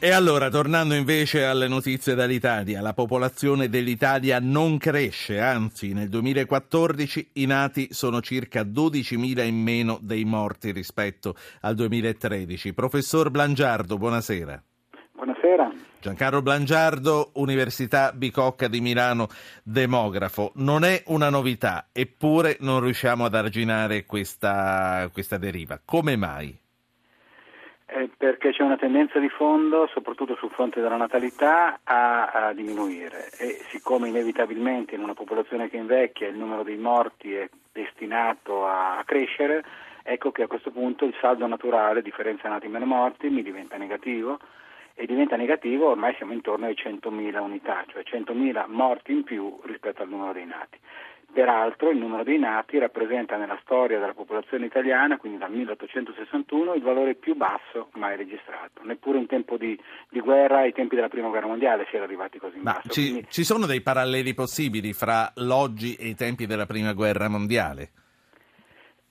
E allora, tornando invece alle notizie dall'Italia, la popolazione dell'Italia non cresce, anzi nel 2014 i nati sono circa 12.000 in meno dei morti rispetto al 2013. Professor Blangiardo, buonasera. Buonasera. Giancarlo Blangiardo, Università Bicocca di Milano, demografo. Non è una novità, eppure non riusciamo ad arginare questa, questa deriva. Come mai? Eh, perché c'è una tendenza di fondo, soprattutto sul fronte della natalità, a, a, diminuire e siccome inevitabilmente in una popolazione che invecchia il numero dei morti è destinato a, a crescere, ecco che a questo punto il saldo naturale, differenza nati meno morti, mi diventa negativo e diventa negativo ormai siamo intorno ai 100.000 unità, cioè 100.000 morti in più rispetto al numero dei nati. Peraltro il numero dei nati rappresenta nella storia della popolazione italiana, quindi dal 1861, il valore più basso mai registrato. Neppure in tempo di, di guerra, ai tempi della Prima Guerra Mondiale, si era arrivati così in Ma basso. Ci, quindi... ci sono dei paralleli possibili fra l'oggi e i tempi della Prima Guerra Mondiale?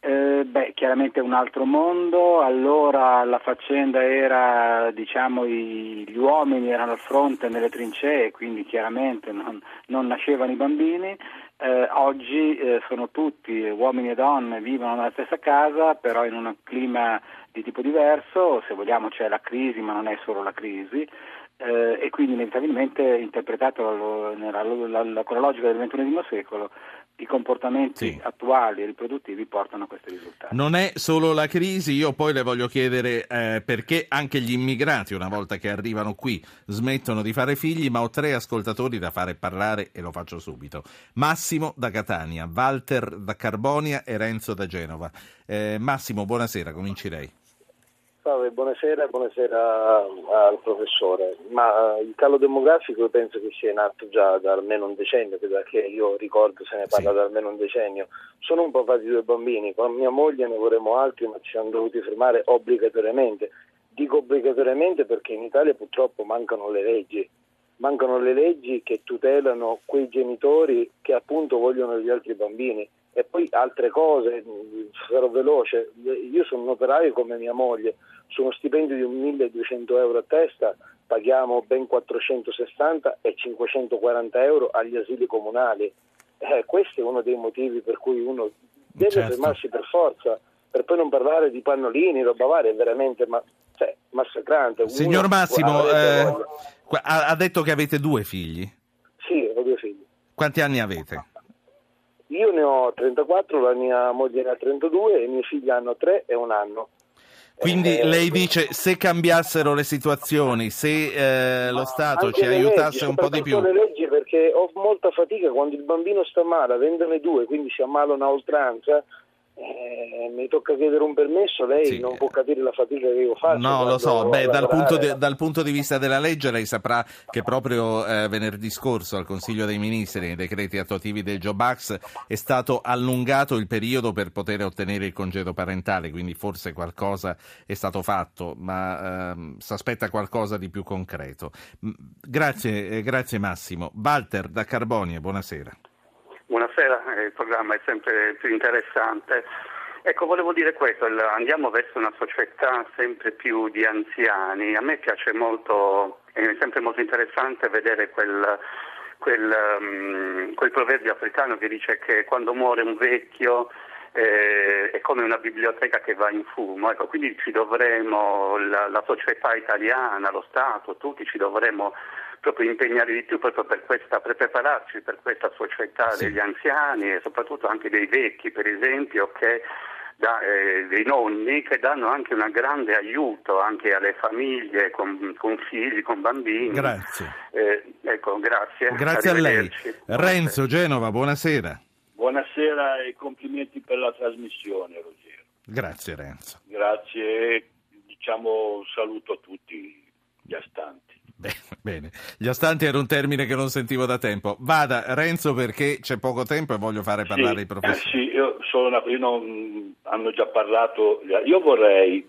Eh, beh, chiaramente un altro mondo, allora la faccenda era, diciamo, i, gli uomini erano al fronte nelle trincee, quindi chiaramente non, non nascevano i bambini, eh, oggi eh, sono tutti uomini e donne, vivono nella stessa casa, però in un clima di tipo diverso, se vogliamo c'è la crisi, ma non è solo la crisi, eh, e quindi inevitabilmente interpretato con la logica del XXI secolo i comportamenti sì. attuali e riproduttivi portano a questi risultati. Non è solo la crisi, io poi le voglio chiedere eh, perché anche gli immigrati una volta che arrivano qui smettono di fare figli, ma ho tre ascoltatori da fare parlare e lo faccio subito. Massimo da Catania, Walter da Carbonia e Renzo da Genova. Eh, Massimo, buonasera, cominci lei. Salve, buonasera buonasera al professore. Ma eh, il calo demografico penso che sia in atto già da almeno un decennio, che io ricordo se ne parla sì. da almeno un decennio. Sono un po' fatti due bambini, con mia moglie ne vorremmo altri, ma ci siamo dovuti fermare obbligatoriamente. Dico obbligatoriamente perché in Italia purtroppo mancano le leggi. Mancano le leggi che tutelano quei genitori che appunto vogliono gli altri bambini e poi altre cose, sarò veloce, io sono un operaio come mia moglie, su uno stipendio di 1200 euro a testa paghiamo ben 460 e 540 euro agli asili comunali. Eh, questo è uno dei motivi per cui uno deve certo. fermarsi per forza, per poi non parlare di pannolini, roba varia, è veramente ma, cioè, massacrante. Signor uno, Massimo, eh, ha detto che avete due figli? Sì, ho due figli. Quanti anni avete? Io ne ho 34, la mia moglie ne ha 32 e i miei figli hanno 3 e un anno. Quindi eh, lei dice se cambiassero le situazioni, se eh, lo Stato ci aiutasse leggi, un po' di più. le leggi perché ho molta fatica quando il bambino sta male, avendone due, quindi si ammalano a oltranza, eh, mi tocca chiedere un permesso, lei sì. non può capire la fatica che io faccio. No, lo so, Beh, dal, punto di, dal, punto di, vista della legge lei saprà che proprio eh, venerdì scorso al Consiglio dei Ministri, nei decreti attuativi del Job Act, è stato allungato il periodo per poter ottenere il congedo parentale, quindi forse qualcosa è stato fatto, ma ehm, si aspetta qualcosa di più concreto. Grazie, eh, grazie Massimo. Walter da Carbonia, buonasera. Buonasera, eh, il programma è sempre più interessante. Ecco, volevo dire questo, andiamo verso una società sempre più di anziani. A me piace molto, è sempre molto interessante vedere quel, quel, um, quel proverbio africano che dice che quando muore un vecchio eh, è come una biblioteca che va in fumo. Ecco, quindi ci dovremo, la, la società italiana, lo Stato, tutti ci dovremo proprio impegnare di più proprio per, questa, per prepararci per questa società sì. degli anziani e soprattutto anche dei vecchi, per esempio, che da, eh, dei nonni che danno anche un grande aiuto anche alle famiglie con, con figli, con bambini. Grazie. Eh, ecco, grazie. Grazie a lei. Renzo, Genova, buonasera. Buonasera e complimenti per la trasmissione, Ruggero. Grazie Renzo. Grazie, diciamo saluto a tutti gli astanti. Bene, bene, gli astanti era un termine che non sentivo da tempo. Vada Renzo perché c'è poco tempo e voglio fare parlare sì, i professori. sì, io sono una, io non, hanno già parlato, io vorrei,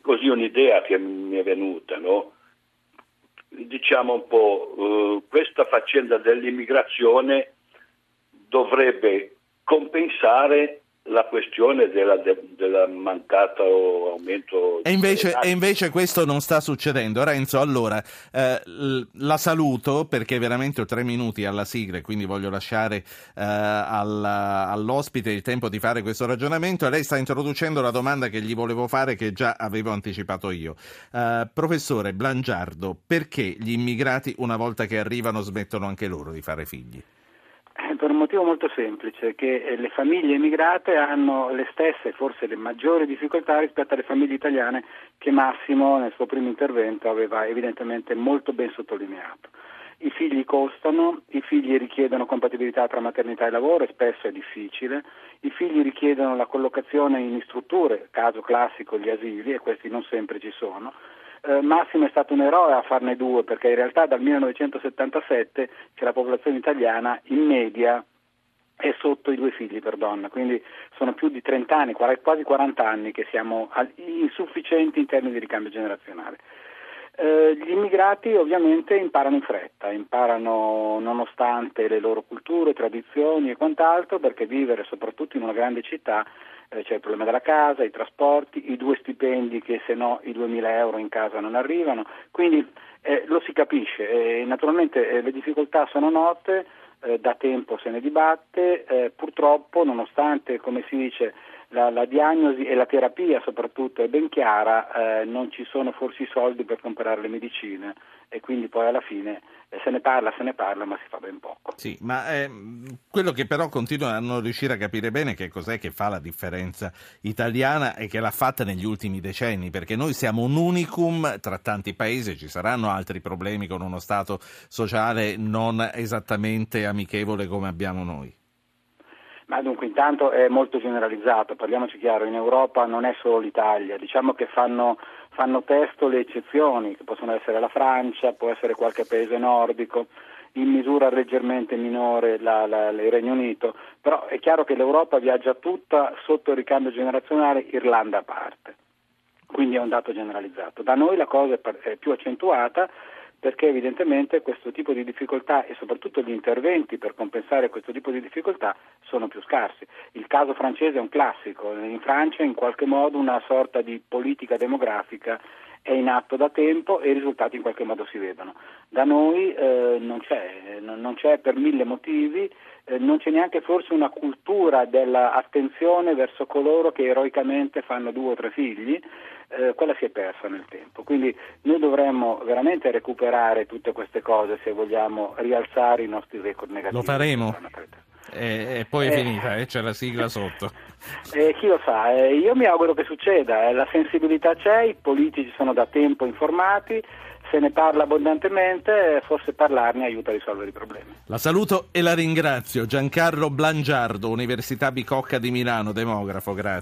così un'idea che mi è venuta, no? diciamo un po', uh, questa faccenda dell'immigrazione dovrebbe compensare la questione della, de, della mancato aumento e invece, e invece, questo non sta succedendo. Renzo allora eh, la saluto perché veramente ho tre minuti alla sigla e quindi voglio lasciare eh, alla, all'ospite il tempo di fare questo ragionamento. E lei sta introducendo la domanda che gli volevo fare che già avevo anticipato io. Eh, professore Blangiardo perché gli immigrati una volta che arrivano smettono anche loro di fare figli? Motivo molto semplice, che eh, le famiglie immigrate hanno le stesse, forse le maggiori difficoltà rispetto alle famiglie italiane che Massimo nel suo primo intervento aveva evidentemente molto ben sottolineato. I figli costano, i figli richiedono compatibilità tra maternità e lavoro e spesso è difficile, i figli richiedono la collocazione in strutture, caso classico gli asili e questi non sempre ci sono, eh, Massimo è stato un eroe a farne due perché in realtà dal 1977 che la popolazione italiana in media è sotto i due figli per donna, quindi sono più di 30 anni, quasi 40 anni che siamo insufficienti in termini di ricambio generazionale. Eh, gli immigrati ovviamente imparano in fretta, imparano nonostante le loro culture, tradizioni e quant'altro, perché vivere soprattutto in una grande città eh, c'è il problema della casa, i trasporti, i due stipendi che se no i 2.000 euro in casa non arrivano, quindi eh, lo si capisce. Eh, naturalmente le difficoltà sono note, eh, da tempo se ne dibatte, eh, purtroppo nonostante, come si dice, la, la, diagnosi e la terapia soprattutto è ben chiara, eh, non ci sono forse i soldi per comprare le medicine e quindi poi alla fine eh, se ne parla, se ne parla, ma si fa ben poco. Sì, ma eh, quello che però continuo a non riuscire a capire bene è che cos'è che fa la differenza italiana e che l'ha fatta negli ultimi decenni, perché noi siamo un unicum tra tanti paesi, ci saranno altri problemi con uno Stato sociale non esattamente amichevole come abbiamo noi. Ma dunque intanto è molto generalizzato, parliamoci chiaro, in Europa non è solo l'Italia, diciamo che fanno, fanno testo le eccezioni, che possono essere la Francia, può essere qualche paese nordico, in misura leggermente minore la, la, il Regno Unito, però è chiaro che l'Europa viaggia tutta sotto il ricambio generazionale, Irlanda a parte, quindi è un dato generalizzato. Da noi la cosa è più accentuata perché evidentemente questo tipo di difficoltà e soprattutto gli interventi per compensare questo tipo di difficoltà sono più scarsi. Il caso francese è un classico, in Francia in qualche modo una sorta di politica demografica è in atto da tempo e i risultati in qualche modo si vedono. Da noi eh, non, c'è, non, c'è, per mille motivi, eh, non c'è neanche forse una cultura dell'attenzione verso coloro che eroicamente fanno due o tre figli, eh, quella si è persa nel tempo. Quindi noi dovremmo veramente recuperare tutte queste cose se vogliamo rialzare i nostri record negativi. Lo faremo. E, e, poi è eh, finita, eh, c'è la sigla sotto. Eh, chi lo sa, eh, io mi auguro che succeda, eh, la sensibilità c'è, i politici sono da tempo informati, se ne parla abbondantemente, forse parlarne aiuta a risolvere i problemi. La saluto e la ringrazio. Giancarlo Blangiardo, Università Bicocca di Milano, demografo, grazie.